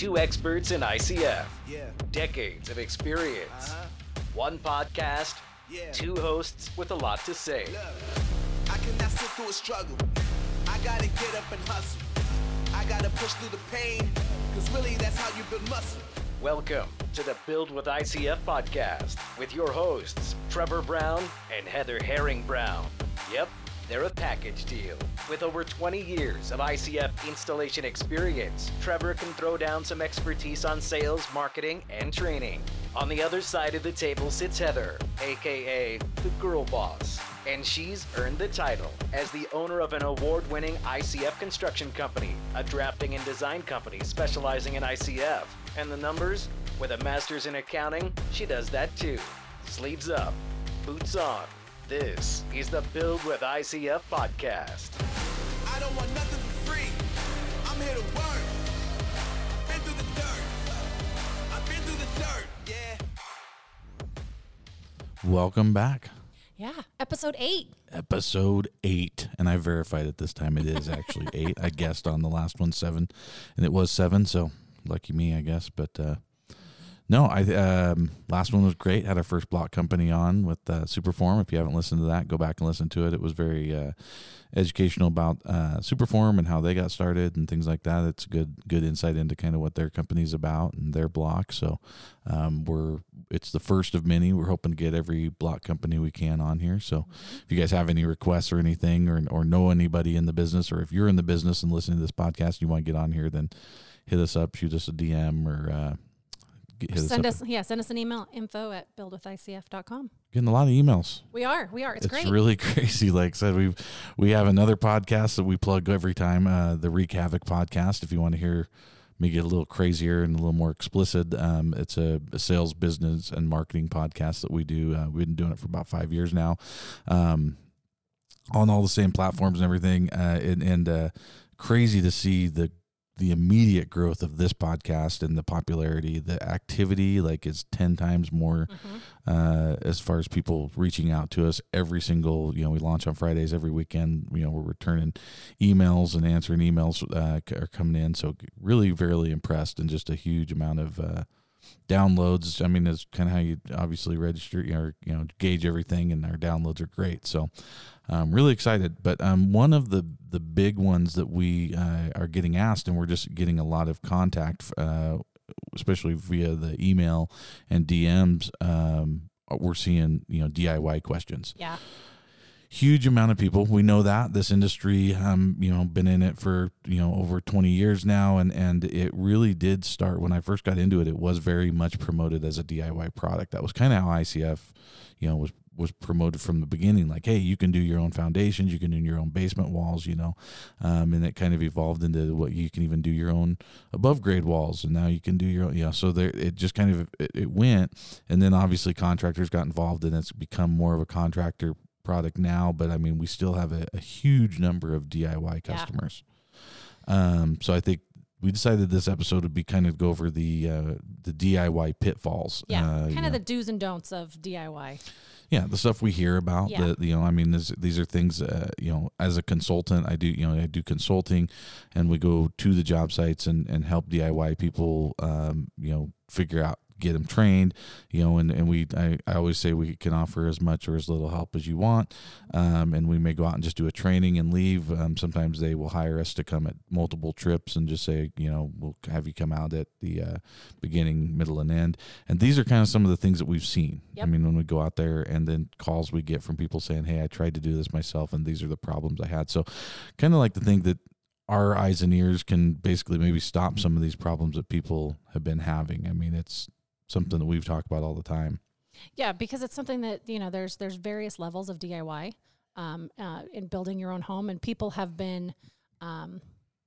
Two experts in ICF, Yeah. decades of experience. Uh-huh. One podcast, Yeah. two hosts with a lot to say. Look, I cannot sit through a struggle. I gotta get up and hustle. I gotta push through the pain, cause really that's how you build muscle. Welcome to the Build with ICF podcast with your hosts, Trevor Brown and Heather Herring Brown. Yep, they're a package deal. With over 20 years of ICF installation experience, Trevor can throw down some expertise on sales, marketing, and training. On the other side of the table sits Heather, aka the girl boss. And she's earned the title as the owner of an award winning ICF construction company, a drafting and design company specializing in ICF. And the numbers? With a master's in accounting, she does that too. Sleeves up, boots on. This is the Build with ICF podcast. I don't want nothing for free. I'm here to work. Been through the dirt. I've been through the dirt, yeah. Welcome back. Yeah, episode eight. Episode eight. And I verified it this time. It is actually eight. I guessed on the last one seven, and it was seven. So lucky me, I guess. But uh, no, I um, last one was great. Had our first block company on with uh, Superform. If you haven't listened to that, go back and listen to it. It was very uh, educational about uh, Superform and how they got started and things like that. It's good good insight into kind of what their company's about and their block. So um, we're it's the first of many. We're hoping to get every block company we can on here. So if you guys have any requests or anything, or or know anybody in the business, or if you're in the business and listening to this podcast, and you want to get on here, then hit us up, shoot us a DM, or hit Send us. us, yeah, send us an email info at buildwithicf.com. Getting a lot of emails. We are, we are. It's, It's, great. really crazy. Like I said, we we have another podcast that we plug every time, uh, the Wreak Havoc podcast. If you want to hear me get a little crazier and a little more explicit, um, it's a, a sales, business, and marketing podcast that we do. Uh, we've been doing it for about five years now, um, on all the same platforms and everything. Uh, and and uh, crazy to see the the immediate growth of this podcast and the popularity, the activity, like is ten times more uh, as far as people reaching out to us every single. You know, we launch on Fridays every weekend. You know, we're returning emails and answering emails uh, are coming in. So really, really impressed and just a huge amount of. Uh, downloads i mean it's kind of how you obviously register you know, you know gauge everything and our downloads are great so I'm really excited. But um, one of the the big ones that we uh, are getting asked, and we're just getting a lot of contact, uh, especially via the email and DMs. Um, we're seeing you know DIY questions. yeah. Huge amount of people. We know that this industry, um, you know, been in it for you know over 20 years now, and and it really did start when I first got into it. It was very much promoted as a DIY product. That was kind of how ICF, you know, was was promoted from the beginning. Like, hey, you can do your own foundations, you can do your own basement walls, you know, um, and it kind of evolved into what you can even do your own above grade walls, and now you can do your own. You know, so there it just kind of it, it went, and then obviously contractors got involved, and it's become more of a contractor product now. But I mean, we still have a, a huge number of DIY Yeah. customers. Um, so I think. We decided this episode would be kind of go over the uh, the DIY pitfalls. Yeah. uh, kind know. of the do's and don'ts of DIY. Yeah, the stuff we hear about. Yeah. The you know, I mean, this, these are things. Uh, you know, as a consultant, I do you know I do consulting, and we go to the job sites and and help DIY people. Um, you know, figure out get them trained. You know, and and we I, I always say we can offer as much or as little help as you want. Um, and we may go out and just do a training and leave. Um, sometimes they will hire us to come at multiple trips and just say, you know, we'll have you come out at the uh, beginning, middle, and end. And these are kind of some of the things that we've seen. I mean, when we go out there and then calls we get from people saying, hey, I tried to do this myself and these are the problems I had. So kind of like to think that our eyes and ears can basically maybe stop some of these problems that people have been having. I mean, it's something that we've talked about all the time. Yeah, because it's something that you know. There's there's various levels of DIY um, uh, in building your own home, and people have been um,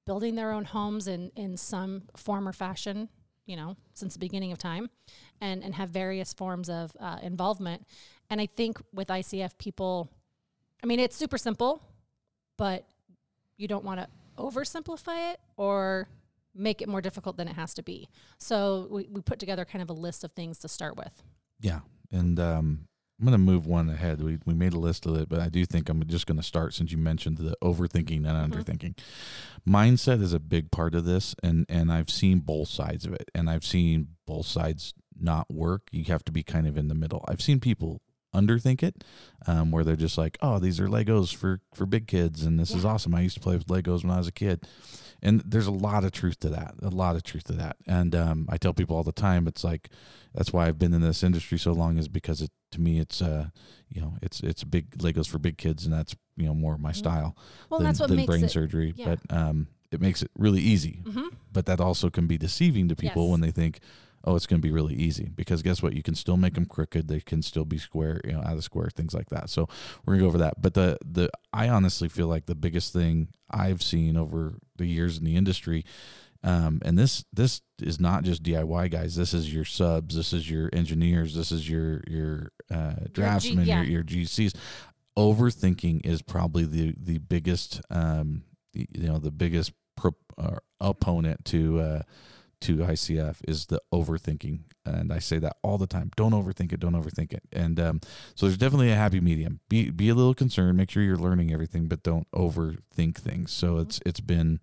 building their own homes in in some form or fashion. You know, since the beginning of time, and and have various forms of uh, involvement. And I think with ICF, people, I mean, it's super simple, but you don't want to oversimplify it or make it more difficult than it has to be. So we, we put together kind of a list of things to start with. Yeah. And um, I'm going to move one ahead. We we made a list of it, but I do think I'm just going to start since you mentioned the overthinking and underthinking. Mindset is a big part of this, and and I've seen both sides of it, and I've seen both sides not work. You have to be kind of in the middle. I've seen people underthink it, um, where they're just like, oh, these are Legos for for big kids, and this is awesome. I used to play with Legos when I was a kid, and there's a lot of truth to that. A lot of truth to that. And um, I tell people all the time, it's like that's why I've been in this industry so long is because it to me it's uh you know it's it's big Legos for big kids, and that's you know more my style Well, than, that's what than makes brain it. surgery. yeah. But um, it makes it really easy. Mhm. But that also can be deceiving to people Yes. when they think, oh, it's going to be really easy. Because guess what? You can still make them crooked. They can still be square, you know, out of square, things like that. So we're gonna go over that. But the the I honestly feel like the biggest thing I've seen over the years in the industry. Um, and this this is not just DIY guys. This is your subs. This is your engineers. This is your your uh, draftsmen. yeah. Your, your GCs. Overthinking is probably the the biggest um, you know the biggest pro, uh, opponent to uh, to ICF is the overthinking, and I say that all the time. Don't overthink it. Don't overthink it. And um, so there's definitely a happy medium. Be be a little concerned. Make sure you're learning everything, but don't overthink things. So it's it's been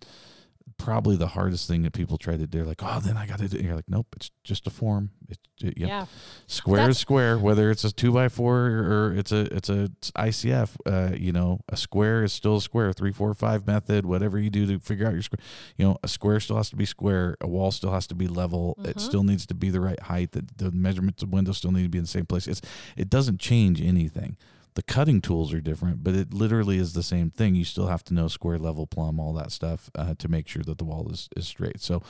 probably the hardest thing that people try to do. Like, oh, then I got to do. You're like, nope, it's just a form. It's it, yep. Yeah. Square That's- is square, whether it's a two by four or it's a it's a ICF. Uh, you know, a square is still a square. Three, four, five method. Whatever you do to figure out your square, you know, a square still has to be square. A wall still has to be level. It Mhm. still needs to be the right height. The, the measurements of windows still need to be in the same place. It's it doesn't change anything. The cutting tools are different, but it literally is the same thing. You still have to know square, level, plumb, all that stuff uh, to make sure that the wall is, is straight. So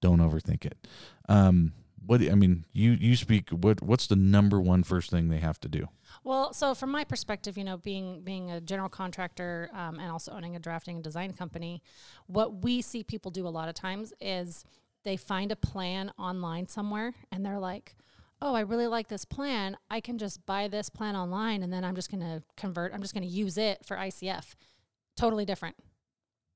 don't overthink it. Um, what I mean, you you speak. What what's the number one first thing they have to do? Well, so from my perspective, you know, being being a general contractor um, and also owning a drafting and design company, what we see people do a lot of times is they find a plan online somewhere and they're like, "Oh, I really like this plan. I can just buy this plan online and then I'm just going to convert. I'm just going to use it for ICF." Totally different.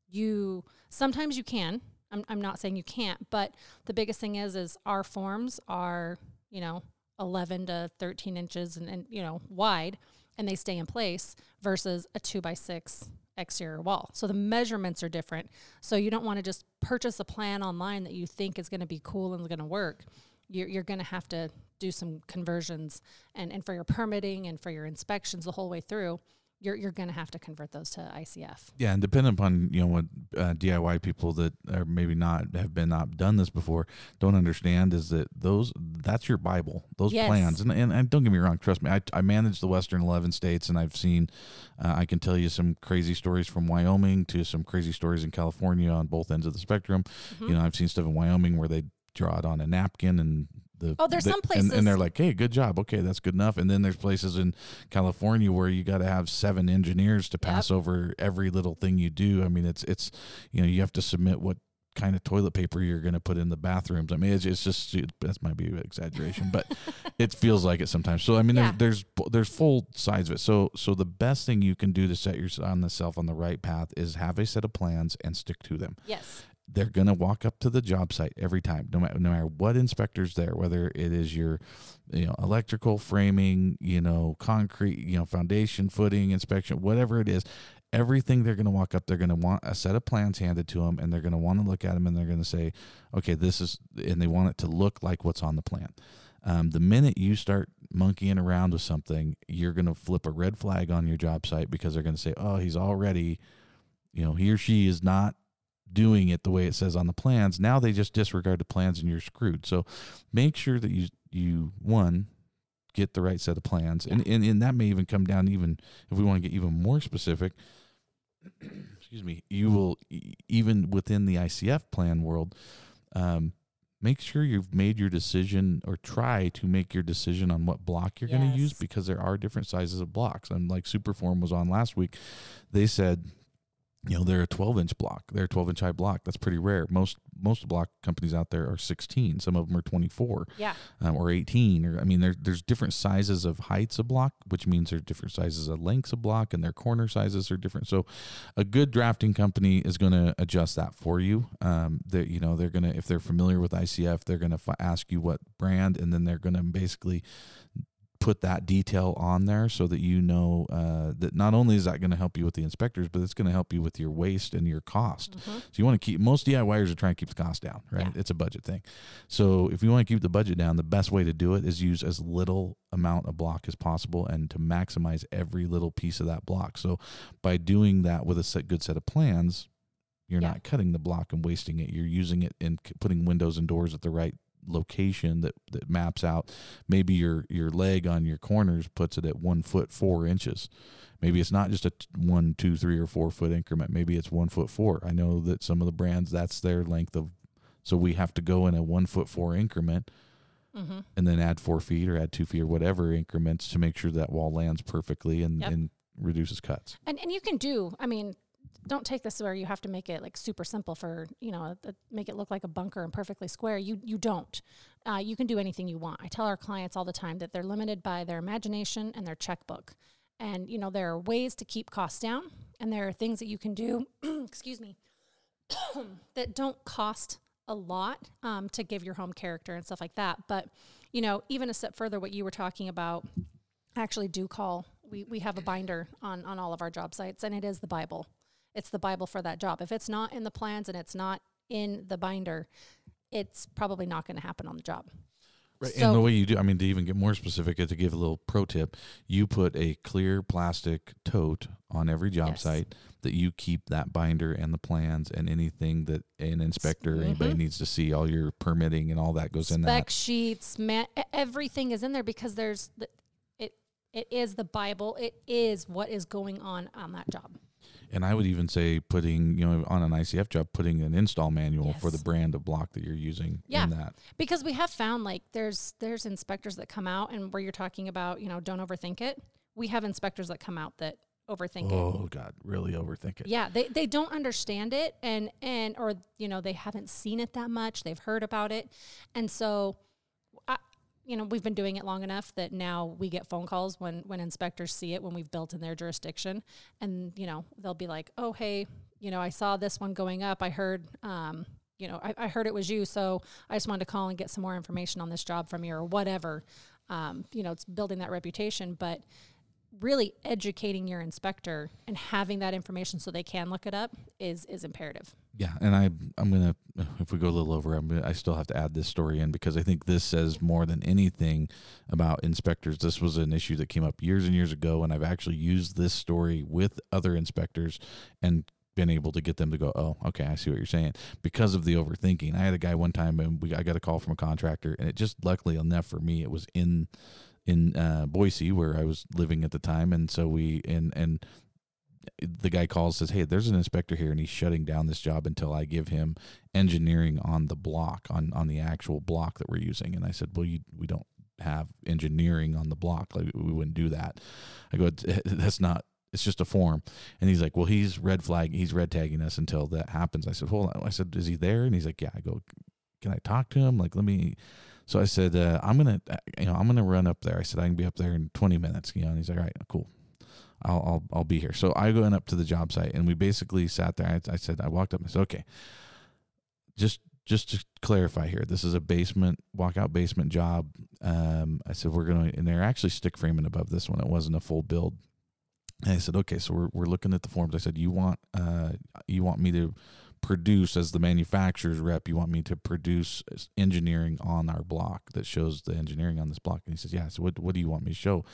You sometimes you can. I'm I'm not saying you can't, but the biggest thing is is our forms are, you know, 11 to 13 inches and, and you know wide and they stay in place versus a 2 by 6 exterior wall so the measurements are different so you don't want to just purchase a plan online that you think is going to be cool and going to work you're, you're going to have to do some conversions and, and for your permitting and for your inspections the whole way through you're, you're going to have to convert those to icf Yeah, and depending upon you know what uh, DIY people that are maybe not have been not done this before don't understand is that those that's your Bible. Those Yes. plans, and, and and don't get me wrong, trust me, I I manage the Western eleven states, and I've seen, uh, I can tell you some crazy stories from Wyoming to some crazy stories in California on both ends of the spectrum. Mm-hmm. You know, I've seen stuff in Wyoming where they draw it on a napkin and. The, Oh, there's the- some and, and they're like, "Hey, good job. Okay, that's good enough." And then there's places in California where you got to have seven engineers to pass over every little thing you do. I mean, it's it's you know you have to submit what kind of toilet paper you're going to put in the bathrooms. I mean, it's, it's just it, that might be an exaggeration, but it feels like it sometimes. So I mean, Yeah. there's there's there's full sides of it. So so the best thing you can do to set yourself on the right path is have a set of plans and stick to them yes they're going to walk up to the job site every time no matter, no matter what inspector's there whether it is your you know electrical framing you know concrete you know foundation footing inspection whatever it is everything they're going to walk up they're going to want a set of plans handed to them and they're going to want to look at them and they're going to say okay this is and they want it to look like what's on the plan. Um, the minute you start monkeying around with something you're going to flip a red flag on your job site because they're going to say oh he's already you know he or she is not doing it the way it says on the plans. Now they just disregard the plans and you're screwed. So make sure that you you one get the right set of plans. And, and and that may even come down even if we want to get even more specific. excuse me, you will even within the ICF plan world um make sure you've made your decision or try to make your decision on what block you're going to use because there are different sizes of blocks. And like Superform was on last week, they said you know they're a 12 inch block. They're a 12 inch high block. That's pretty rare. Most most block companies out there are 16 some of them are 24 yeah. um, or 18 or i mean there, there's different sizes of heights of block which means there's different sizes of lengths of block and their corner sizes are different. So a good drafting company is going to adjust that for you. Um, that you know they're going to if they're familiar with icf they're going to f- ask you what brand and then they're going to basically put that detail on there so that you know uh, that not only is that going to help you with the inspectors, but it's going to help you with your waste and your cost. Mm-hmm. So you want to keep most DIYers are trying to keep the cost down, right? Yeah. It's a budget thing. So if you want to keep the budget down, the best way to do it is use as little amount of block as possible and to maximize every little piece of that block. So by doing that with a set, good set of plans, you're Yeah. not cutting the block and wasting it. You're using it and putting windows and doors at the right location that, that maps out. Maybe your your leg on your corners puts it at one foot four inches. Maybe it's not just a one, two, three, or four foot increment. Maybe it's one foot four. I know that some of the brands that's their length of. So we have to go in a one foot four increment Mm-hmm. and then add four feet or add two feet or whatever increments to make sure that wall lands perfectly and, Yep. and reduces cuts. And and you can do. I mean, don't take this where you have to make it like super simple for you know make it look like a bunker and perfectly square. You you don't. Uh, you can do anything you want. I tell our clients all the time that they're limited by their imagination and their checkbook. And you know there are ways to keep costs down, and there are things that you can do. excuse me. that don't cost a lot um, to give your home character and stuff like that. But you know, even a step further, what you were talking about, I actually do call. We we have a binder on on all of our job sites, and it is the Bible. It's the Bible for that job. If it's not in the plans and it's not in the binder, it's probably not going to happen on the job. Right. So- and the way you do, I mean, to even get more specific, to give a little pro tip, you put a clear plastic tote on every job Yes. site that you keep that binder and the plans and anything that an inspector or anybody needs to see, all your permitting and all that goes in Spec that. sheets, man, everything is in there because there's the, it. It is the Bible. It is what is going on on that job. And I would even say putting, you know, on an ICF job, putting an install manual for the brand of block that you're using Yeah. in that. because we have found like there's there's inspectors that come out and where you're talking about you know don't overthink it we have inspectors that come out that overthink it Oh God, really overthink it. yeah they, they don't understand it and and or you know they haven't seen it that much they've heard about it and so you know we've been doing it long enough that now we get phone calls when when inspectors see it when we've built in their jurisdiction. And you know they'll be like oh hey you know i saw this one going up. I heard um you know I, I heard it was you so i just wanted to call and get some more information on this job from you or whatever. Um, you know it's building that reputation. But really educating your inspector and having that information so they can look it up is is imperative. Yeah, and I I'm gonna if we go a little over, I'm gonna, I still have to add this story in because I think this says more than anything about inspectors. This was an issue that came up years and years ago, and I've actually used this story with other inspectors and been able to get them to go, oh, okay, I see what you're saying because of the overthinking. I had a guy one time, and we I got a call from a contractor, and it just luckily enough for me, it was in in uh, Boise where I was living at the time, and so we and and the guy calls says, "Hey, there's an inspector here, and he's shutting down this job until I give him engineering on the block on on the actual block that we're using." And I said, "Well, you, we don't have engineering on the block. Like we wouldn't do that." I go, "That's not." It's just a form, and he's like, "Well, he's red flag. He's red tagging us until that happens." I said, "Hold on." I said, "Is he there?" And he's like, "Yeah." I go, "Can I talk to him? Like, let me." So I said, uh, "I'm gonna, you know, I'm gonna run up there." I said, "I can be up there in 20 minutes." You know, and he's like, "All right, cool." I'll, I'll I'll be here. So I went up to the job site and we basically sat there. I, I said I walked up and I said, okay, just just to clarify here, this is a basement walkout basement job. Um, I said we're gonna and they're actually stick framing above this one. It wasn't a full build. And I said, okay, so we're we're looking at the forms. I said, you want uh you want me to produce as the manufacturer's rep, you want me to produce engineering on our block that shows the engineering on this block. And he says, yeah. So what, what do you want me to show?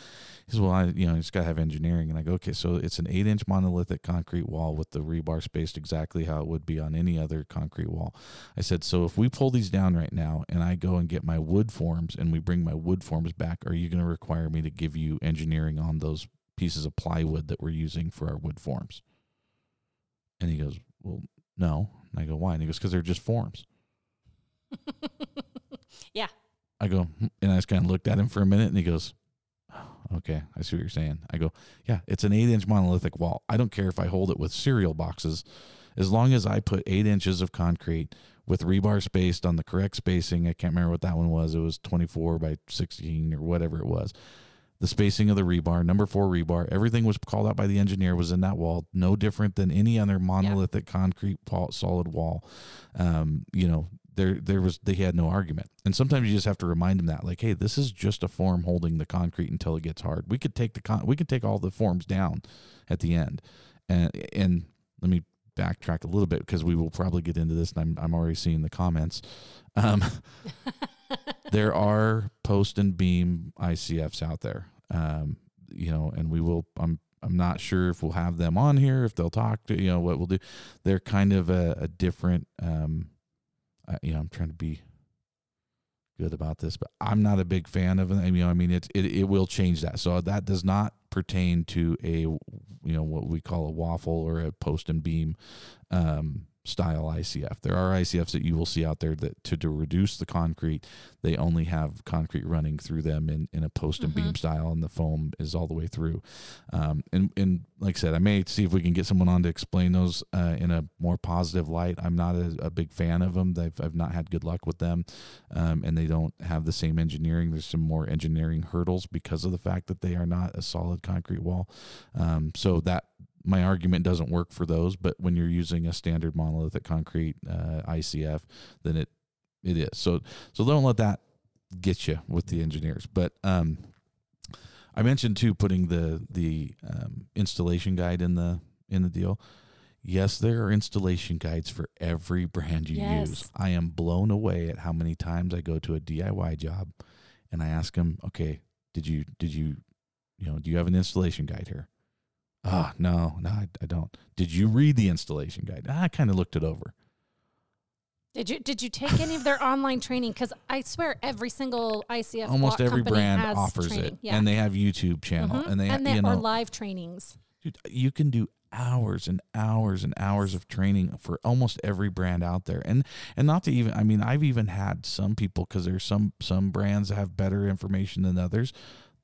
He says, well, I, you know, it's got to have engineering. And I go, okay, so it's an eight inch monolithic concrete wall with the rebar spaced exactly how it would be on any other concrete wall. I said, so if we pull these down right now and I go and get my wood forms and we bring my wood forms back, are you going to require me to give you engineering on those pieces of plywood that we're using for our wood forms? And he goes, well, no. And I go, why? And he goes, because they're just forms. Yeah. I go, "Hmm," and I just kind of looked at him for a minute, and he goes, "Oh, "Okay, I see what you're saying." I go, "Yeah, it's an eight-inch monolithic wall. I don't care if I hold it with cereal boxes, as long as I put eight inches of concrete with rebar spaced on the correct spacing. I can't remember what that one was. It was 24 by 16 or whatever it was. The spacing of the rebar, number four rebar, everything was called out by the engineer was in that wall, no different than any other monolithic concrete solid wall. Um, you know, there there was they had no argument. And sometimes you just have to remind them that, like, hey, this is just a form holding the concrete until it gets hard. We could take the con- we could take all the forms down at the end, and and let me backtrack a little bit because we will probably get into this, and I'm I'm already seeing the comments. Um, there are post and beam ICFs out there, um, you know, and we will. I'm I'm not sure if we'll have them on here, if they'll talk to you know what we'll do. They're kind of a, a different. Um, uh, you know, I'm trying to be good about this, but I'm not a big fan of it. You know, I mean, it, it it will change that. So that does not pertain to a you know what we call a waffle or a post and beam um, style ICF. There are ICFs that you will see out there that to, to reduce the concrete, they only have concrete running through them in, in a post and beam style, and the foam is all the way through. Um, and and like I said, I may see if we can get someone on to explain those uh, in a more positive light. I'm not a, a big fan of them. They've, I've not had good luck with them, um, and they don't have the same engineering. There's some more engineering hurdles because of the fact that they are not a solid concrete wall. Um, so that my argument doesn't work for those, but when you're using a standard monolithic concrete uh, ICF, then it it is. So so don't let that get you with the engineers. But um, I mentioned too putting the the um, installation guide in the in the deal. Yes, there are installation guides for every brand you Yes. use. I am blown away at how many times I go to a DIY job and I ask them, "Okay, did you did you you know, do you have an installation guide here?" Ah, no, no, I, I don't. Did you read the installation guide? "Ah, I kind of looked it over. Did you did you take any of their online training? Because I swear every single ICF Almost every brand offers training. it, Yeah. and they have YouTube channel, Mhm. and they, and you they know, are live trainings. dude, you can do hours and hours and hours of training for almost every brand out there and and not to even i mean i've even had some people because there's some some brands that have better information than others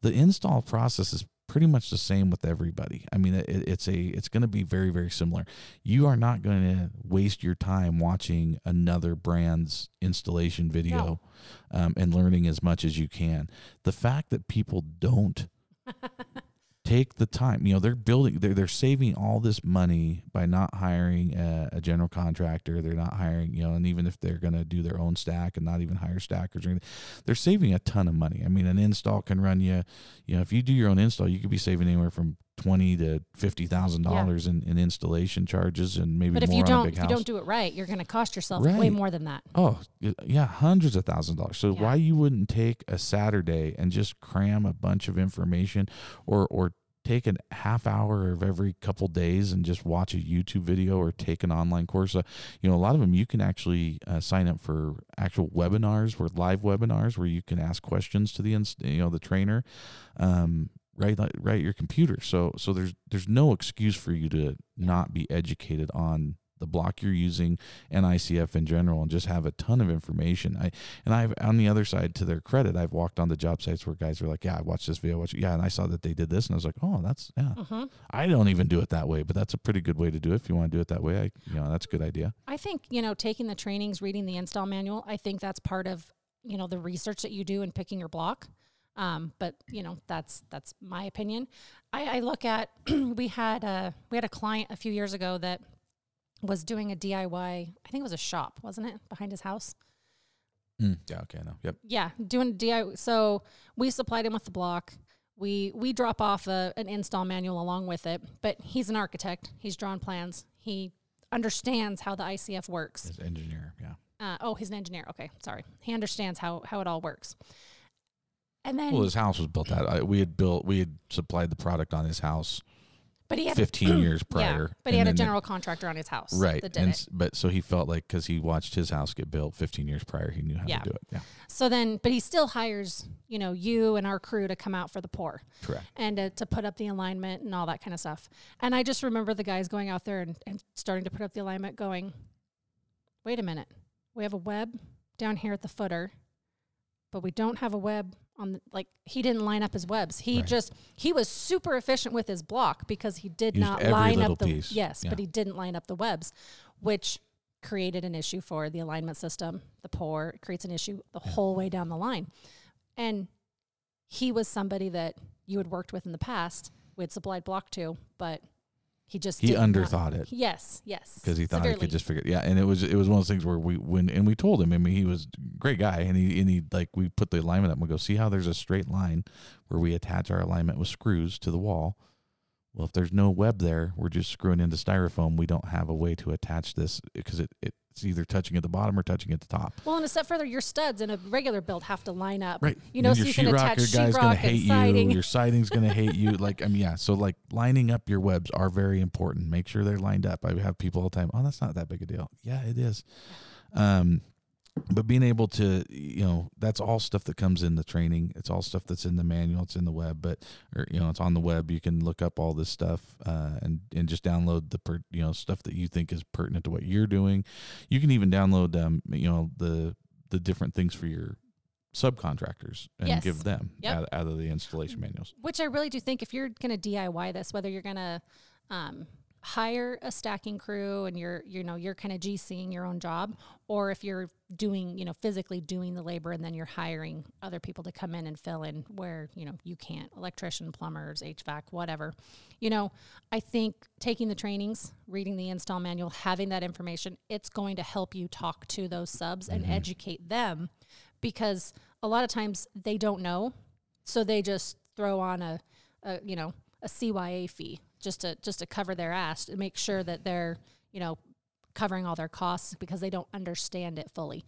the install process is pretty much the same with everybody. I mean it, it's a it's going to be very very similar. You are not going to waste your time watching another brand's installation video um, and learning as much as you can. The fact that people don't take the time you know they're building they're, they're saving all this money by not hiring a, a general contractor they're not hiring you know and even if they're going to do their own stack and not even hire stackers or anything they're saving a ton of money i mean an install can run you you know if you do your own install you could be saving anywhere from 20 to 50 thousand dollars in, in installation charges and maybe But if more you don't if you don't do it right, you're going to cost yourself way more than that. Oh, yeah, hundreds of thousand dollars. So Yeah. why you wouldn't take a Saturday and just cram a bunch of information or or take a half hour of every couple days and just watch a YouTube video or take an online course. Uh, you know, a lot of them you can actually uh, sign up for actual webinars, where live webinars where you can ask questions to the you know the trainer. Um, right right your computer so so there's there's no excuse for you to not be educated on the block you're using and ICF in general and just have a ton of information. I and I've on the other side to their credit, I've walked on the job sites where guys are like, Yeah, I watched this video, watch it. yeah, and I saw that they did this and I was like, Oh, that's yeah. Mhm. I don't even do it that way, but that's a pretty good way to do it. If you want to do it that way, I you know, that's a good idea. I think, you know, taking the trainings, reading the install manual, I think that's part of, you know, the research that you do in picking your block. Um, but you know, that's that's my opinion. I, I look at we had a we had a client a few years ago that was doing a DIY, I think it was a shop, wasn't it? Behind his house. Yeah, okay, no. Yep. Yeah, doing DIY. So we supplied him with the block. We we drop off a, an install manual along with it. But he's an architect. He's drawn plans. He understands how the ICF works. As engineer, yeah. Uh, oh, he's an engineer. Okay, sorry. He understands how how it all works. And then, Well, his house was built out. We had built, we had supplied the product on his house but he had 15 years yeah, prior. but he had a general contractor on his house, right That did and it. but so he felt like because he watched his house get built 15 years prior he knew how Yeah. to do it yeah So then, but he still hires you know you and our crew to come out for the pour. correct and uh, to put up the alignment and all that kind of stuff. And I just remember the guys going out there and, and starting to put up the alignment, going, wait a minute, we have a web down here at the footer, but we don't have a web on the, like he didn't line up his webs. He Right. just he was super efficient with his block because he did Used not line up the piece. yes, Yeah. but he didn't line up the webs, which created an issue for the alignment system. The pour it creates an issue the whole way down the line, and he was somebody that you had worked with in the past. We had supplied block to, but he just He not- underthought it. Yes, yes, because he thought he could just figure. Yeah, and it was it was one of those things where we when and we told him. I mean, he was a great guy, and he and he like we put the alignment up and we go see how there's a straight line where we attach our alignment with screws to the wall. Well, if there's no web there, we're just screwing into styrofoam. We don't have a way to attach this because it, it's either touching at the bottom or touching at the top. Well, and a step further, your studs in a regular build have to line up. Right. You know, And so your you can attach sheetrocker guy's gonna hate siding. you. Your siding's gonna hate you. Like I mean, yeah. So like lining up your webs are very important. Make sure they're lined up. I have people all the time. Oh, that's not that big a deal. Yeah, it is. Um, but being able to, you know, that's all stuff that comes in the training. It's all stuff that's in the manual. It's in the web, but or you know, it's on the web. You can look up all this stuff uh, and and just download the per, you know stuff that you think is pertinent to what you're doing. You can even download um, you know, the the different things for your subcontractors and Yes. give them Yep. out, out of the installation manuals. Which I really do think if you're going to DIY this, whether you're going to um, hire a stacking crew and you're you know you're kind of GCing your own job, or if you're doing you know physically doing the labor and then you're hiring other people to come in and fill in where you know you can't, electrician, plumbers, HVAC, whatever. You know, I think taking the trainings, reading the install manual, having that information, it's going to help you talk to those subs and mm-hmm. educate them because a lot of times they don't know so they just throw on a, a you know a CYA fee just to just to cover their ass to make sure that they're you know covering all their costs because they don't understand it fully.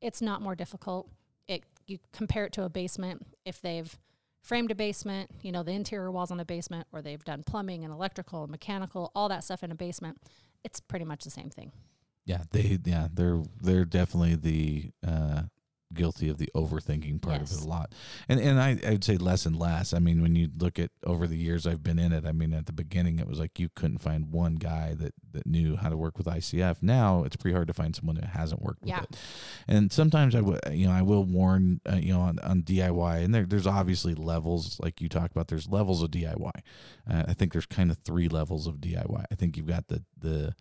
It's not more difficult. It you compare it to a basement if they've framed a basement, you know, the interior walls on a basement or they've done plumbing and electrical and mechanical, all that stuff in a basement, it's pretty much the same thing. Yeah, they yeah they're they're definitely the uh, guilty of the overthinking part of it a lot, and and I I'd say less and less. I mean, when you look at over the years I've been in it, I mean at the beginning it was like you couldn't find one guy that that knew how to work with ICF. Now it's pretty hard to find someone that hasn't worked with it, and sometimes I would you know I will warn uh, you know on, on DIY, and there there's obviously levels like you talked about. There's levels of DIY. Uh, I think there's kind of three levels of DIY. I think you've got the the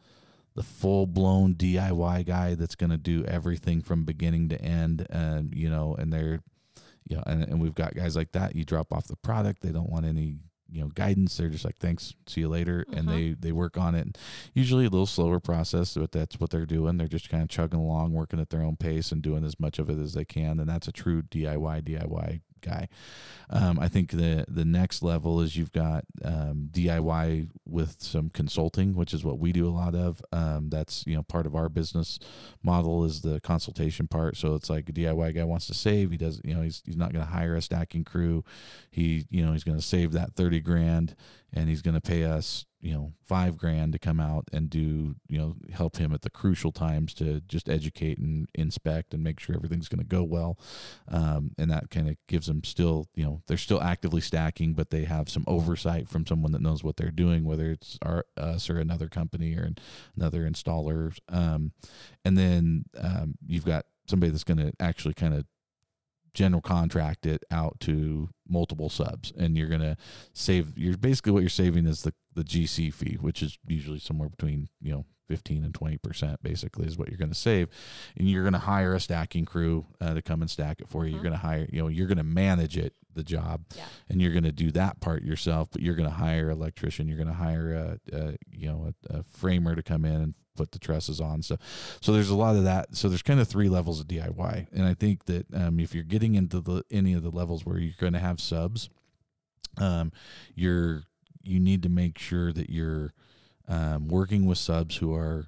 the full blown DIY guy that's going to do everything from beginning to end, and you know, and they're, you know, and, and we've got guys like that. You drop off the product, they don't want any, you know, guidance. They're just like, thanks, see you later, and Mhm. they they work on it. Usually a little slower process, but that's what they're doing. They're just kind of chugging along, working at their own pace, and doing as much of it as they can. And that's a true DIY DIY guy. Um, I think the the next level is you've got um, DIY with some consulting, which is what we do a lot of. Um, that's you know part of our business model is the consultation part. So it's like a DIY guy wants to save. He does you know he's he's not going to hire a stacking crew. He you know he's going to save that thirty grand, and he's going to pay us you know five grand to come out and do you know help him at the crucial times to just educate and inspect and make sure everything's going to go well. Um, and that kind of gives them still you know they're still actively stacking but they have some oversight from someone that knows what they're doing whether it's our, us or another company or another installer. Um, and then um, you've got somebody that's going to actually kind of general contract it out to multiple subs and you're going to save you're basically what you're saving is the the GC fee which is usually somewhere between you know 15 and 20 percent basically is what you're going to save and you're going to hire a stacking crew uh, to come and stack it for you you're Mhm. going to hire you know you're going to manage it the job. Yeah. and you're going to do that part yourself but you're going to hire an electrician. You're going to hire a, a you know a, a framer to come in and put the trusses on. So so there's a lot of that. So there's kind of three levels of diy and i think that um, if you're getting into the any of the levels where you're going to have subs um, you're you need to make sure that you're um, working with subs who are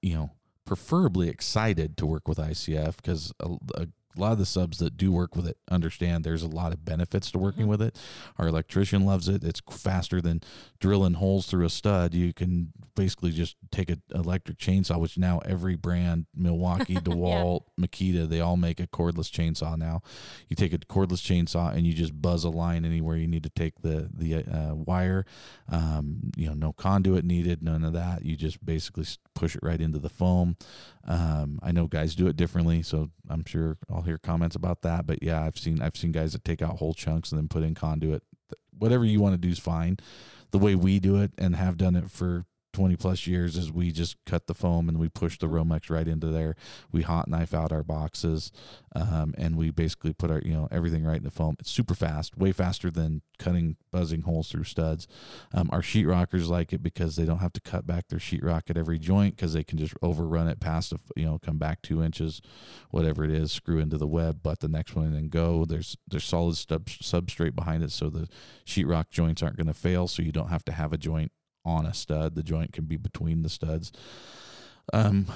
you know preferably excited to work with icf because a, a lot of the subs that do work with it understand there's a lot of benefits to working Mhm. with it. Our electrician loves it. It's faster than drilling holes through a stud. You can basically just take an electric chainsaw, which now every brand, Milwaukee, DeWalt, Makita, they all make a cordless chainsaw now. You take a cordless chainsaw and you just buzz a line anywhere you need to take the the uh, wire. Um, you know, no conduit needed, none of that. You just basically push it right into the foam. Um, I know guys do it differently, so I'm sure I'll hear comments about that. But yeah, I've seen I've seen guys that take out whole chunks and then put in conduit. Whatever you want to do is fine. The way we do it and have done it for 20 plus years is we just cut the foam and we push the Romex right into there. We hot knife out our boxes, um, and we basically put our you know everything right in the foam. It's super fast, way faster than cutting buzzing holes through studs. Um, our sheetrockers like it because they don't have to cut back their sheetrock at every joint because they can just overrun it past, a, you know, come back two inches, whatever it is, screw into the web, butt the next one, and then go. There's there's solid stub, substrate behind it, so the sheetrock joints aren't going to fail. So you don't have to have a joint on a stud. The joint can be between the studs. Um,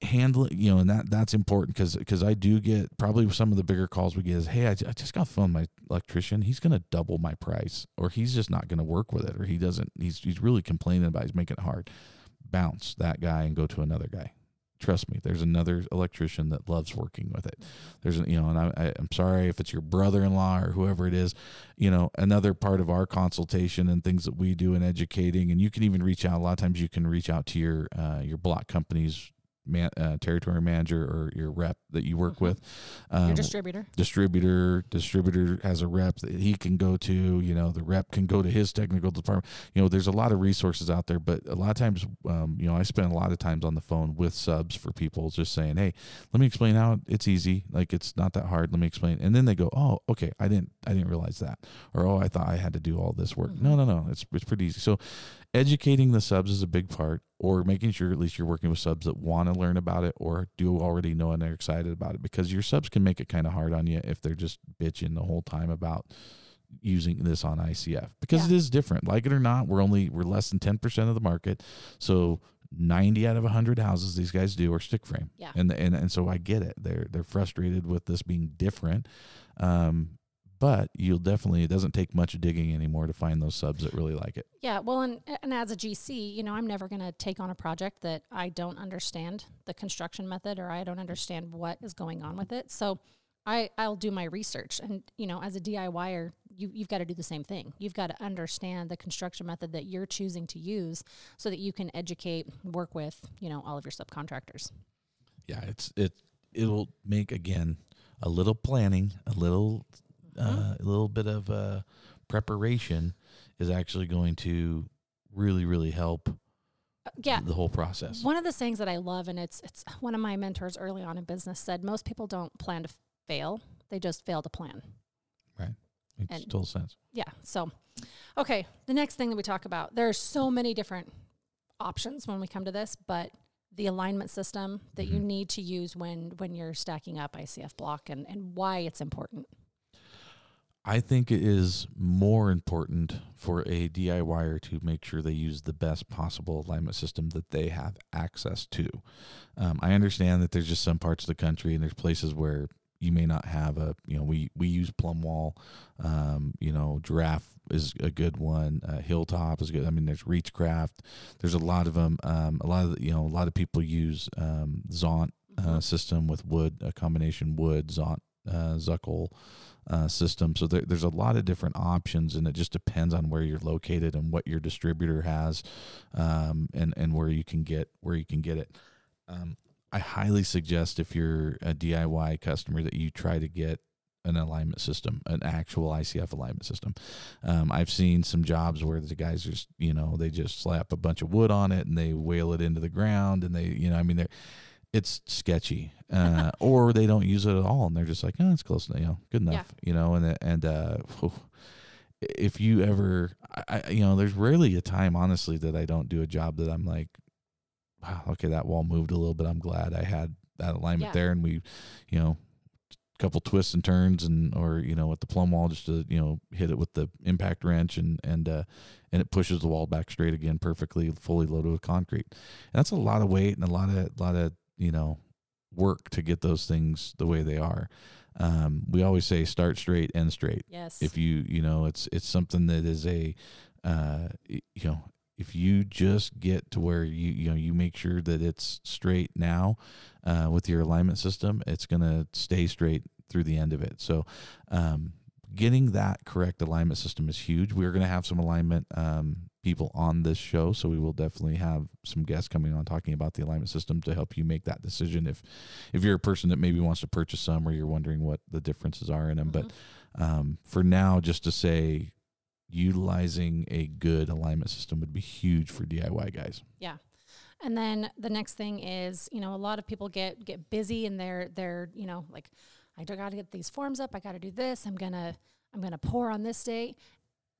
handling, you know, and that that's important because because I do get probably some of the bigger calls we get is, hey, I, I just got phone my electrician. He's going to double my price, or he's just not going to work with it, or he doesn't. He's he's really complaining about. It. He's making it hard. Bounce that guy and go to another guy trust me there's another electrician that loves working with it. There's you know and I, I, am sorry if it's your brother-in-law or whoever it is you know another part of our consultation and things that we do in educating and you can even reach out a lot of times you can reach out to your uh, your block companies man, uh, territory manager or your rep that you work mm-hmm. with. Um, your distributor. Distributor. Distributor has a rep that he can go to. You know, the rep can go to his technical department. You know, there's a lot of resources out there, but a lot of times, um, you know, I spend a lot of times on the phone with subs for people, just saying, "Hey, let me explain how it's easy. Like it's not that hard. Let me explain." And then they go, "Oh, okay, I didn't, I didn't realize that," or "Oh, I thought I had to do all this work." Mm-hmm. No, no, no. It's it's pretty easy. So educating the subs is a big part or making sure at least you're working with subs that want to learn about it or do already know and they're excited about it because your subs can make it kind of hard on you if they're just bitching the whole time about using this on ICF because yeah. it is different like it or not we're only we're less than 10% of the market so 90 out of 100 houses these guys do are stick frame yeah. and and and so I get it they're they're frustrated with this being different um but you'll definitely it doesn't take much digging anymore to find those subs that really like it. Yeah well and, and as a gc you know i'm never going to take on a project that i don't understand the construction method or i don't understand what is going on with it. So I, I'll do my research and you know as a DIYer you, you've got to do the same thing. You've got to understand the construction method that you're choosing to use so that you can educate work with you know all of your subcontractors. Yeah it's it it'll make again a little planning a little uh, a little bit of uh, preparation is actually going to really, really help. Uh, yeah, the whole process. One of the things that I love, and it's it's one of my mentors early on in business said, most people don't plan to fail; they just fail to plan. Right, makes and, total sense. Yeah. So, okay, the next thing that we talk about, there's so many different options when we come to this, but the alignment system that mm-hmm. you need to use when when you're stacking up ICF block and and why it's important. I think it is more important for a DIYer to make sure they use the best possible alignment system that they have access to. Um, I understand that there's just some parts of the country and there's places where you may not have a, you know, we, we use plum wall, um, you know, giraffe is a good one. Uh, Hilltop is good. I mean, there's Reachcraft. There's a lot of them. Um, a lot of, you know, a lot of people use um, Zont uh, mm-hmm. system with wood, a combination wood, Zont, uh, Zuckel, uh, system. So there, there's a lot of different options, and it just depends on where you're located and what your distributor has, um, and and where you can get where you can get it. Um, I highly suggest if you're a DIY customer that you try to get an alignment system, an actual ICF alignment system. Um, I've seen some jobs where the guys just, you know, they just slap a bunch of wood on it and they whale it into the ground and they, you know, I mean, they're, it's sketchy, uh, or they don't use it at all, and they're just like, oh, it's close enough, you know, good enough, yeah. you know, and and uh, if you ever, I, you know, there's rarely a time, honestly, that I don't do a job that I'm like, wow, okay, that wall moved a little bit. I'm glad I had that alignment yeah. there, and we, you know, a couple twists and turns and or you know with the plumb wall just to you know hit it with the impact wrench and and uh and it pushes the wall back straight again perfectly fully loaded with concrete and that's a lot of weight and a lot of a lot of you know work to get those things the way they are. Um, we always say start straight, end straight. Yes. If you you know it's it's something that is a uh, you know if you just get to where you you know you make sure that it's straight now uh, with your alignment system, it's gonna stay straight through the end of it. So um, getting that correct alignment system is huge. We're going to have some alignment um, people on this show. So we will definitely have some guests coming on talking about the alignment system to help you make that decision. If if you're a person that maybe wants to purchase some or you're wondering what the differences are in them, mm-hmm. but um, for now, just to say, utilizing a good alignment system would be huge for DIY guys. Yeah. And then the next thing is, you know, a lot of people get get busy and they're they're, you know, like I got to get these forms up, I got to do this, I'm going to I'm going to pour on this day.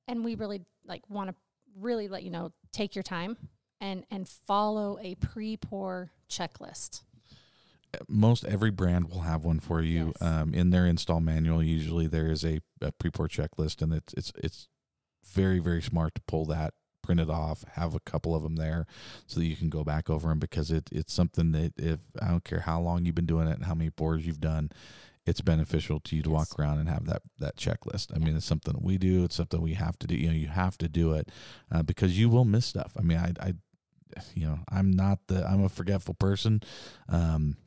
And we really like want to really let you know take your time and and follow a pre-pour checklist most every brand will have one for you Yes. um, in their install manual. Usually there is a, a pre-pour checklist, and it's it's it's very very smart to pull that, print it off, have a couple of them there, so that you can go back over them because it it's something that if I don't care how long you've been doing it and how many pours you've done. It's beneficial to you to walk around and have that that checklist. I mean, it's something that we do. It's something we have to do. You know, you have to do it uh, because you will miss stuff. I mean, I, I, you know, I'm not the I'm a forgetful person. Um,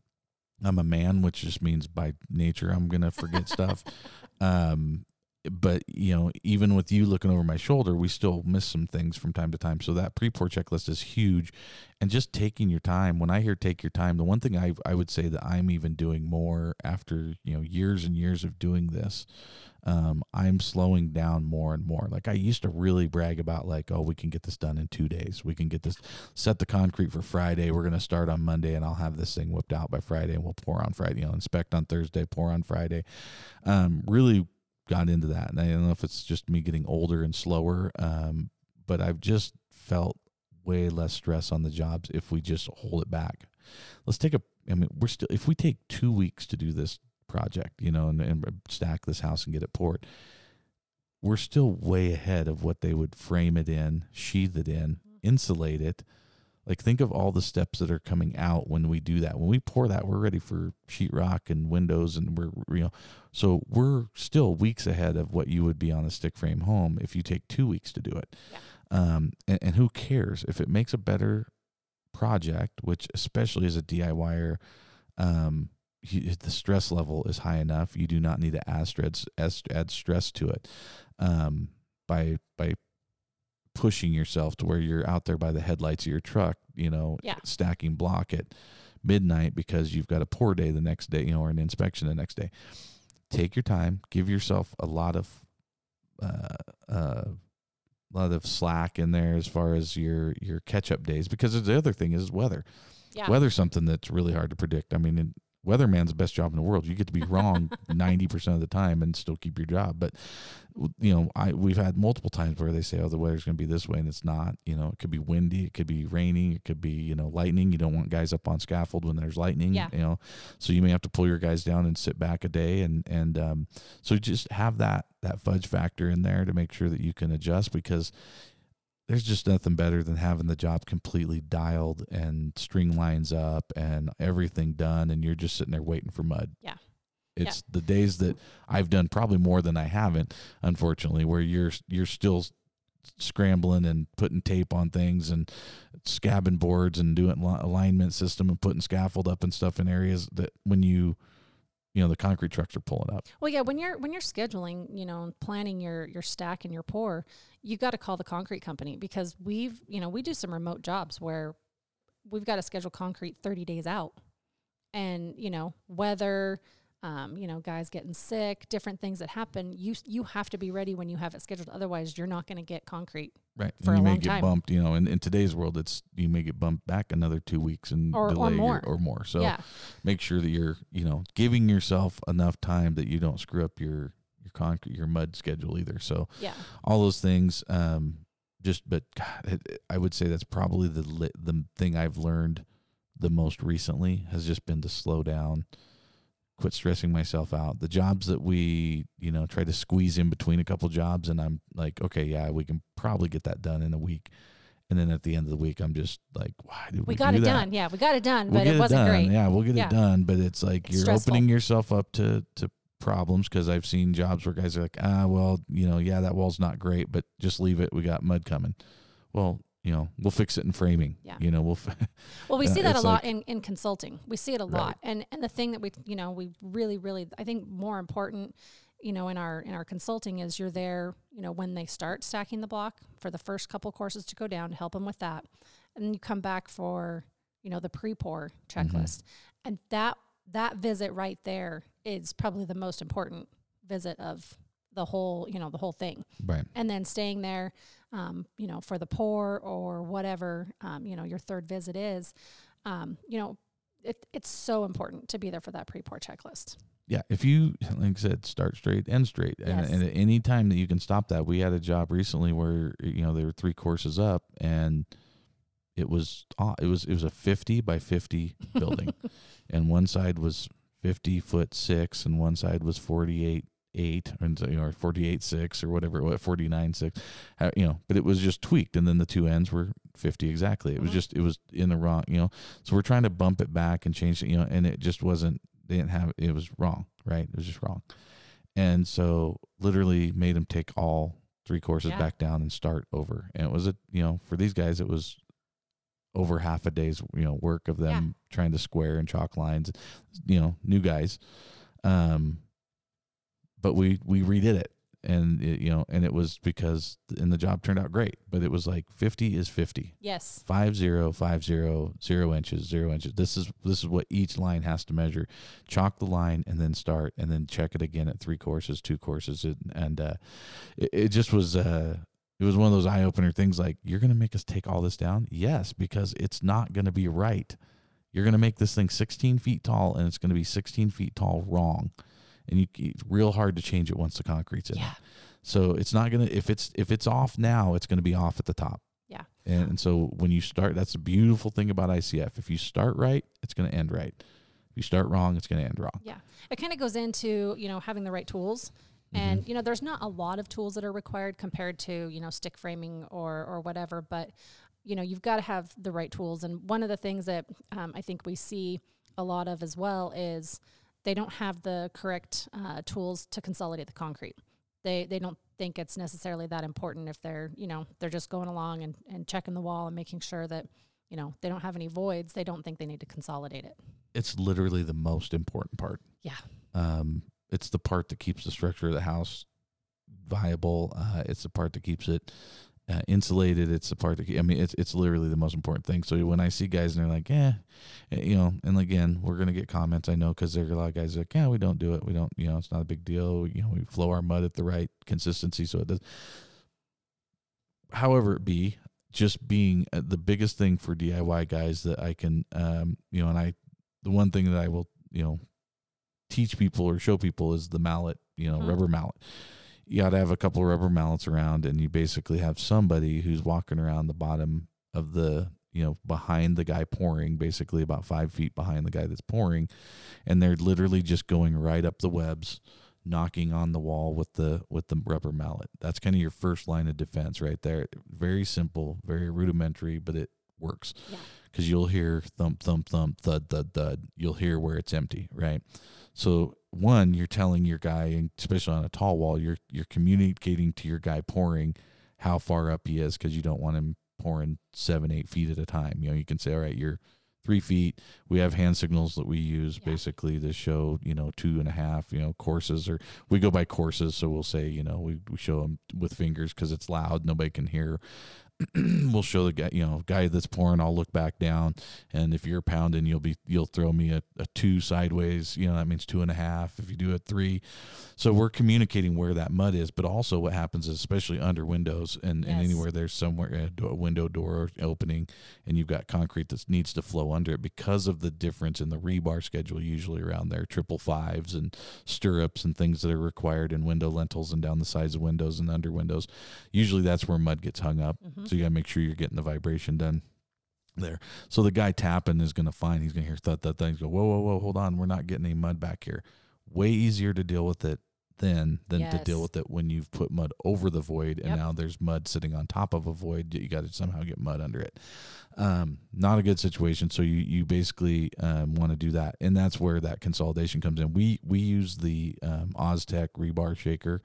I'm a man, which just means by nature I'm gonna forget stuff. Um, but you know, even with you looking over my shoulder, we still miss some things from time to time. So that pre-pour checklist is huge, and just taking your time. When I hear take your time, the one thing I I would say that I'm even doing more after you know years and years of doing this. Um, I'm slowing down more and more. Like I used to really brag about, like, oh, we can get this done in two days. We can get this set the concrete for Friday. We're gonna start on Monday, and I'll have this thing whipped out by Friday, and we'll pour on Friday. You know, inspect on Thursday, pour on Friday. Um, really got into that, and I don't know if it's just me getting older and slower, um, but I've just felt way less stress on the jobs if we just hold it back. Let's take a. I mean, we're still if we take two weeks to do this project, you know, and, and stack this house and get it poured, we're still way ahead of what they would frame it in, sheathe it in, insulate it. Like think of all the steps that are coming out when we do that. When we pour that, we're ready for sheetrock and windows, and we're you know, so we're still weeks ahead of what you would be on a stick frame home if you take two weeks to do it. Yeah. Um, and, and who cares if it makes a better project, which especially as a DIYer, um, you, the stress level is high enough. You do not need to add stress, add stress to it um, by by pushing yourself to where you're out there by the headlights of your truck, you know, Yeah. stacking block at midnight because you've got a pour day the next day, you know, or an inspection the next day. Take your time, give yourself a lot of uh, uh, a lot of slack in there as far as your your catch up days because the other thing is weather. yeah Weather's something that's really hard to predict. I mean, weatherman's the best job in the world. You get to be wrong ninety percent of the time and still keep your job. But you know, I we've had multiple times where they say, "Oh, the weather's going to be this way," and it's not. You know, it could be windy, it could be raining, it could be you know lightning. You don't want guys up on scaffold when there's lightning. Yeah. You know, so you may have to pull your guys down and sit back a day, and and um, so just have that that fudge factor in there to make sure that you can adjust because there's just nothing better than having the job completely dialed and string lines up and everything done and you're just sitting there waiting for mud. Yeah. It's the days that I've done probably more than I haven't, unfortunately, where you're you're still scrambling and putting tape on things and scabbing boards and doing alignment system and putting scaffold up and stuff in areas that when you you know the concrete trucks are pulling up. Well, yeah, when you're when you're scheduling, you know, planning your your stack and your pour, you got to call the concrete company because we've, you know, we do some remote jobs where we've got to schedule concrete 30 days out. And, you know, weather, um, you know, guys getting sick, different things that happen, you you have to be ready when you have it scheduled. Otherwise, you're not going to get concrete Right. For and a you may long get time. bumped, you know, in, in today's world it's you may get bumped back another two weeks and Or- or delay your- or more. So yeah. make sure that you're, you know, giving yourself enough time that you don't screw up your your concrete your mud schedule either. So Yeah. all those things, um, just but God, I would say that's probably the the thing I've learned the most recently has just been to slow down, quit stressing myself out. The jobs that we, you know, try to squeeze in between a couple jobs, and I'm like, okay, yeah, we can probably get that done in a week. And then at the end of the week, I'm just like, why did we, We got do it that? done. Yeah, we got it done, We'll but get it wasn't done. great. Yeah, we'll get Yeah. it done. But it's like It's you're stressful. opening yourself up to to problems because I've seen jobs where guys are like, ah, well, you know, yeah, that wall's not great, but just leave it. We got mud coming. Well, you know, we'll fix it in framing. Yeah. You know, we'll. F- Well, we see uh, that a lot like- in, in consulting. We see it a Right. lot, and and the thing that we you know we really really I think more important, you know, in our in our consulting is you're there, you know, when they start stacking the block for the first couple courses to go down to help them with that, and then you come back for you know the pre pour mm-hmm. checklist, and that that visit right there is probably the most important visit of the whole you know the whole thing Right. and then staying there, um, you know, for the pour or whatever, um, you know, your third visit is, um, you know, it, it's so important to be there for that pre-pour checklist. Yeah, if you like I said, start straight, end straight, and, Yes. and at any time that you can stop that. We had a job recently where you know there were three courses up, and it was it was it was a fifty by fifty building, and one side was fifty foot six, and one side was forty eight eight, and you know, or forty eight six, or whatever, what forty nine six, uh, you know. But it was just tweaked, and then the two ends were fifty exactly. It was Mhm. just it was in the wrong, you know. So we're trying to bump it back and change it, you know, and it just wasn't. They didn't have it was wrong, right? It was just wrong, and so literally made them take all three courses Yeah. back down and start over. And it was a you know for these guys it was over half a day's you know work of them trying to square and chalk lines, you know, new guys. Um, but we we redid it. And it, you know and it was because and the job turned out great but it was like 50 is 50 Yes. five zero five zero zero inches zero inches. This is this is what each line has to measure. Chalk the line and then start and then check it again at three courses two courses. And, and uh it, it just was uh it was one of those eye-opener things like you're gonna make us take all this down? Yes because it's not gonna be right. You're gonna make this thing 16 feet tall and it's gonna be 16 feet tall wrong and you it's real hard to change it once the concrete's in Yeah. so it's not gonna if it's if it's off now, it's gonna be off at the top. Yeah. And, and so when you start, that's the beautiful thing about ICF. If you start right, it's gonna end right. If you start wrong, it's gonna end wrong. Yeah. It kind of goes into, you know, having the right tools. And, you know, there's not a lot of tools that are required compared to, you know, stick framing or, or whatever, but, you know, you've got to have the right tools. And one of the things that um, I think we see a lot of as well is they don't have the correct uh, tools to consolidate the concrete. They, they don't think it's necessarily that important if they're, you know, they're just going along and, and checking the wall and making sure that, you know, they don't have any voids. They don't think they need to consolidate it. It's literally the most important part. Yeah. Um, it's the part that keeps the structure of the house viable. Uh, it's the part that keeps it uh, insulated. It's the part that I mean, it's it's literally the most important thing. So when I see guys and they're like, "Yeah," you know, and again, we're gonna get comments. I know because there are a lot of guys like, "Yeah, we don't do it. We don't. You know, it's not a big deal. You know, we flow our mud at the right consistency, so it does." However, it be just being uh, the biggest thing for DIY guys that I can, um, you know, and I, the one thing that I will, you know, teach people or show people is the mallet, you know, Mhm. rubber mallet. You got to have a couple of rubber mallets around, and you basically have somebody who's walking around the bottom of the, you know, behind the guy pouring, basically about five feet behind the guy that's pouring, and they're literally just going right up the webs, knocking on the wall with the with the rubber mallet. That's kind of your first line of defense right there. Very simple, very rudimentary, but it works Yeah. Because you'll hear thump, thump, thump, thud, thud, thud. You'll hear where it's empty, right? So one, you're telling your guy, and especially on a tall wall, you're you're communicating to your guy pouring how far up he is because you don't want him pouring seven, eight feet at a time. You know, you can say, all right, you're three feet. We have hand signals that we use Yeah. basically to show, you know, two and a half, you know, courses, or we go by courses. So we'll say, you know, we, we show them with fingers because it's loud, nobody can hear. we'll show the guy, you know, guy that's pouring. I'll look back down, and if you're pounding, you'll be you'll throw me a, a two sideways. You know, that means two and a half. If you do a three, so we're communicating where that mud is. But also, what happens is, especially under windows and, and anywhere there's somewhere a, do- a window door opening, and you've got concrete that needs to flow under it because of the difference in the rebar schedule. Usually around there, triple fives and stirrups and things that are required in window lintels and down the sides of windows and under windows. Usually, that's where mud gets hung up. Mm-hmm. So you got to make sure you're getting the vibration done there. So the guy tapping is going to find he's going to hear thud thud thud. He's go whoa whoa whoa hold on we're not getting any mud back here. Way easier to deal with it then than to deal with it when you've put mud over the void and Yep. now there's mud sitting on top of a void. You got to somehow get mud under it. Um, not a good situation. So you you basically um, want to do that, and that's where that consolidation comes in. We we use the um, Oztec rebar shaker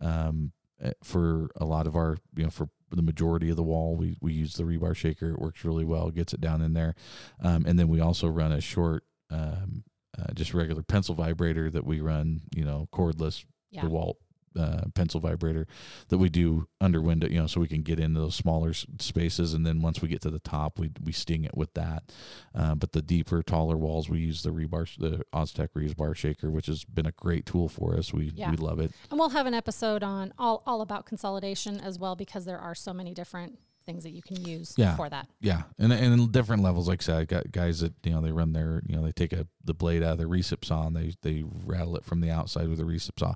um, eh, for a lot of our you know for the majority of the wall. We we use the rebar shaker. It works really well gets it down in there. Um, and then we also run a short um, uh, just regular pencil vibrator that we run you know cordless Yeah. DeWalt uh, pencil vibrator that we do under window, you know, so we can get into those smaller spaces. And then once we get to the top, we we sting it with that. Uh, but the deeper, taller walls, we use the rebar, the Oztec rebar shaker, which has been a great tool for us. We Yeah. we love it. And we'll have an episode on all, all about consolidation as well because there are so many different things that you can use Yeah. for that. Yeah, and and different levels. Like I said, I got guys that you know they run their you know they take a the blade out of the recip saw and they they rattle it from the outside with a recip saw.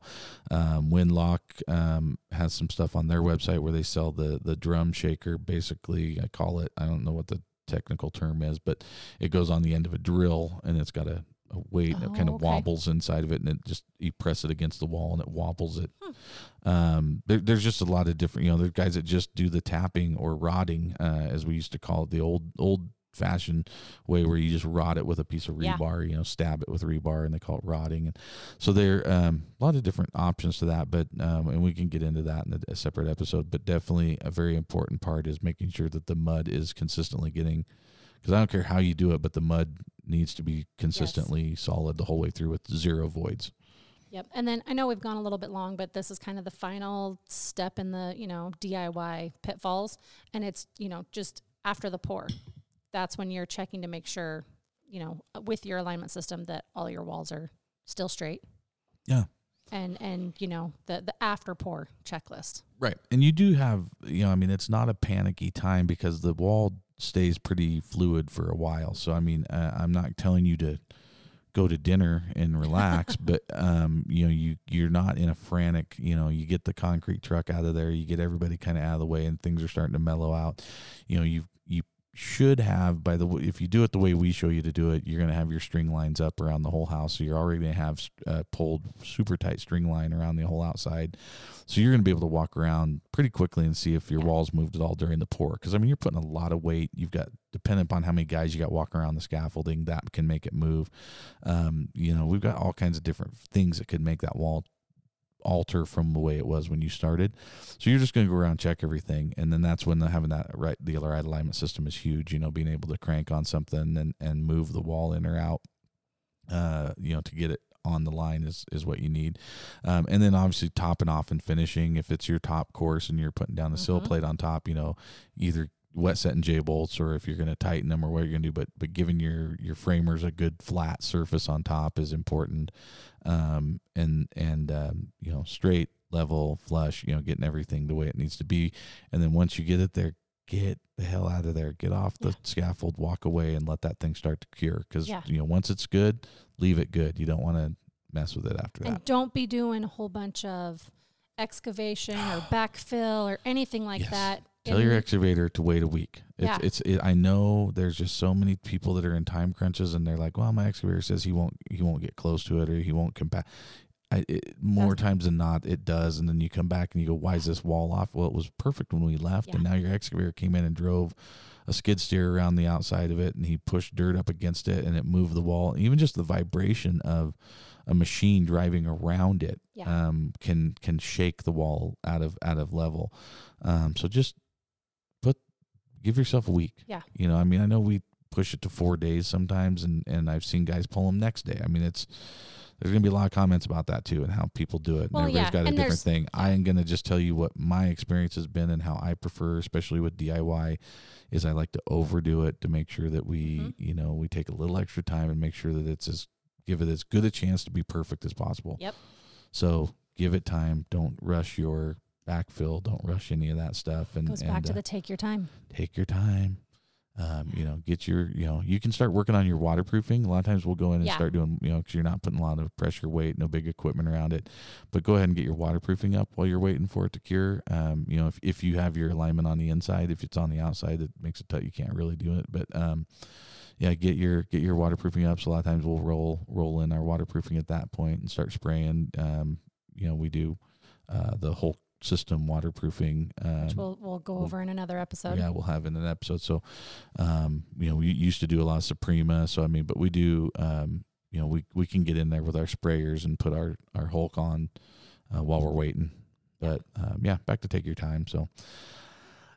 Um, Windlock um, has some stuff on their website where they sell the the drum shaker. Basically, I call it. I don't know what the technical term is, but it goes on the end of a drill and it's got a, a weight and it kind Oh, of okay. wobbles inside of it and it just you press it against the wall and it wobbles it. Um, there, there's just a lot of different, you know, there's guys that just do the tapping or rodding, uh, as we used to call it, the old old fashioned way where you just rod it with a piece of Yeah. rebar, you know, stab it with rebar, and they call it rodding. And so there, um, a lot of different options to that, but um, and we can get into that in a, a separate episode. But definitely a very important part is making sure that the mud is consistently getting. Because I don't care how you do it, but the mud needs to be consistently solid the whole way through with zero voids. Yep. And then I know we've gone a little bit long, but this is kind of the final step in the, you know, DIY pitfalls. And it's, you know, just after the pour. That's when you're checking to make sure, you know, with your alignment system that all your walls are still straight. Yeah. And and you know, the the after pour checklist. Right. And you do have, you know, I mean, it's not a panicky time because the wall stays pretty fluid for a while. So, I mean, uh, I'm not telling you to go to dinner and relax, but, um, you know, you, you're not in a frantic, you know, you get the concrete truck out of there, you get everybody kind of out of the way and things are starting to mellow out. You know, you, you, should have by the way if you do it the way we show you to do it you're going to have your string lines up around the whole house so you're already going to have uh, pulled super tight string line around the whole outside so you're going to be able to walk around pretty quickly and see if your walls moved at all during the pour. Because I mean, you're putting a lot of weight. You've got depending upon how many guys you got walking around the scaffolding, that can make it move. Um, you know, we've got all kinds of different things that could make that wall alter from the way it was when you started. So you're just going to go around check everything, and then that's when the, having that right the right alignment system is huge. You know, being able to crank on something and and move the wall in or out. Uh, you know, to get it on the line is is what you need. Um, and then obviously topping off and finishing. If it's your top course and you're putting down a sill Mhm. plate on top, you know, either wet setting J bolts or if you're going to tighten them or what you're going to do. But but giving your your framers a good flat surface on top is important. Um, and and um, you know, straight, level, flush. You know, getting everything the way it needs to be. And then once you get it there, get the hell out of there. Get off the Yeah. scaffold, walk away, and let that thing start to cure. Because Yeah. you know, once it's good, leave it good. You don't want to mess with it after And that. don't be doing a whole bunch of excavation or backfill or anything like Yes. that. Tell your excavator to wait a week. It's, Yeah. it's it, I know there's just so many people that are in time crunches and they're like, well, my excavator says he won't he won't get close to it or he won't compact. I, it, more Doesn't. times than not, it does, and then you come back and you go, "Why is this wall off?" Well, it was perfect when we left, and now your excavator came in and drove a skid steer around the outside of it, and he pushed dirt up against it, and it moved the wall. Even just the vibration of a machine driving around it Yeah. um, can can shake the wall out of out of level. Um, so just give yourself a week. Yeah. You know, I mean, I know we push it to four days sometimes, and and I've seen guys pull them next day. I mean, it's there's gonna be a lot of comments about that too, and how people do it. And Well, everybody's yeah, got a and different thing. I am gonna just tell you what my experience has been and how I prefer, especially with DIY, is I like to overdo it to make sure that we, Mhm. you know, we take a little extra time and make sure that it's as give it as good a chance to be perfect as possible. Yep. So give it time. Don't rush your backfill. Don't rush any of that stuff. And goes and, back to uh, the take your time. take your time. Um, you know, get your, you know, you can start working on your waterproofing. A lot of times we'll go in and Yeah. start doing, you know, because you're not putting a lot of pressure, weight, no big equipment around it. But go ahead and get your waterproofing up while you're waiting for it to cure. Um, you know, if, if you have your alignment on the inside, if it's on the outside, it makes it tough. You can't really do it. But um, yeah, get your get your waterproofing up. So a lot of times we'll roll roll in our waterproofing at that point and start spraying. Um, you know, we do uh, the whole system waterproofing. Um, Which we'll we'll go we'll- over in another episode. yeah, we'll have in an episode. So, um, you know, we used to do a lot of Suprema. So I mean, but we do, um, you know, we we can get in there with our sprayers and put our our Hulk on uh, while we're waiting. But um, yeah, back to take your time. So.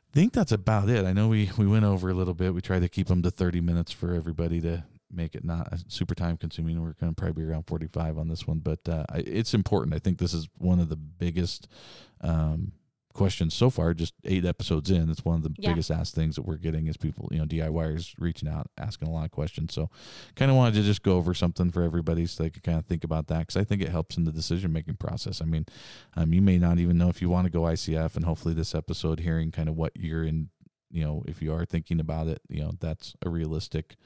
I think that's about it. I know we, we went over a little bit. We tried to keep them to 30 minutes for everybody to make it not super time consuming. We're going to probably be around 45 on this one, but uh, it's important. I think this is one of the biggest um, questions so far. Just eight episodes in, it's one of the Yeah. biggest asked things that we're getting is people, you know, DIYers reaching out, asking a lot of questions. So, kind of wanted to just go over something for everybody so they could kind of think about that because I think it helps in the decision making process. I mean, um, you may not even know if you want to go ICF, and hopefully, this episode, hearing kind of what you're in, you know, if you are thinking about it, you know, that's a realistic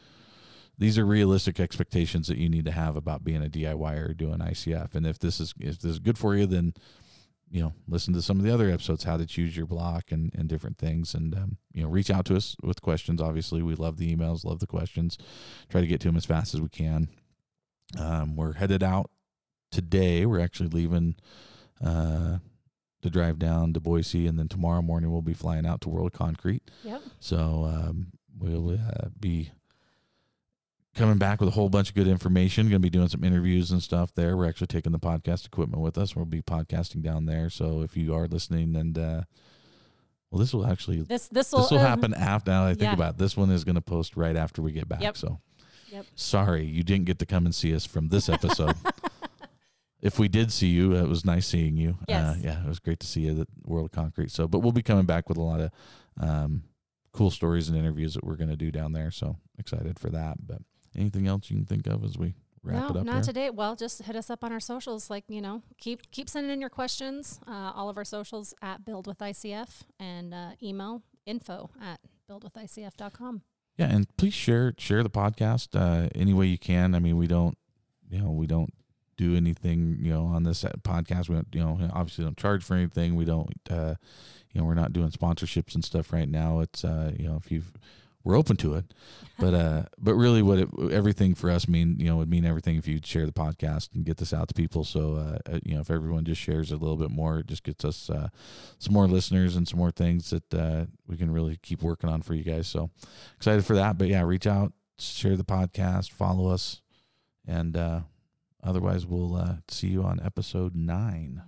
these are realistic expectations that you need to have about being a DIY or doing ICF. And if this is if this is good for you, then you know listen to some of the other episodes, how to choose your block and and different things, and um, you know reach out to us with questions. Obviously, we love the emails, love the questions. Try to get to them as fast as we can. Um, we're headed out today. We're actually leaving. Uh, to drive down to Boise, and then tomorrow morning we'll be flying out to World Concrete. Yep. So um, we'll uh, be coming back with a whole bunch of good information. Going to be doing some interviews and stuff there. We're actually taking the podcast equipment with us. We'll be podcasting down there. So if you are listening, and uh, well, this will actually This this will this will um, happen after. Now I think yeah. about it, this one is going to post right after we get back. Yep. So Yep. sorry you didn't get to come and see us from this episode. if we did see you, it was nice seeing you. Uh, yeah, it was great to see you at World of Concrete. So, but we'll be coming back with a lot of um, cool stories and interviews that we're going to do down there. So excited for that. But anything else you can think of as we wrap no, it up not here? today. Well, just hit us up on our socials. Like you know, keep keep sending in your questions. Uh, all of our socials at Build with ICF and uh, email info at buildwithicf.com. Yeah, and please share share the podcast uh, any way you can. I mean, we don't, you know, we don't do anything, you know, on this uh, podcast. We don't, you know, obviously don't charge for anything. We don't, uh, you know, we're not doing sponsorships and stuff right now. It's, uh, you know, if you've, we're open to it, but uh, but really, what it, everything for us mean, you know, would mean everything if you share the podcast and get this out to people. So, uh, uh, you know, if everyone just shares a little bit more, it just gets us uh, some more listeners and some more things that uh, we can really keep working on for you guys. So excited for that. But yeah, reach out, share the podcast, follow us, and uh, otherwise we'll uh, see you on episode nine.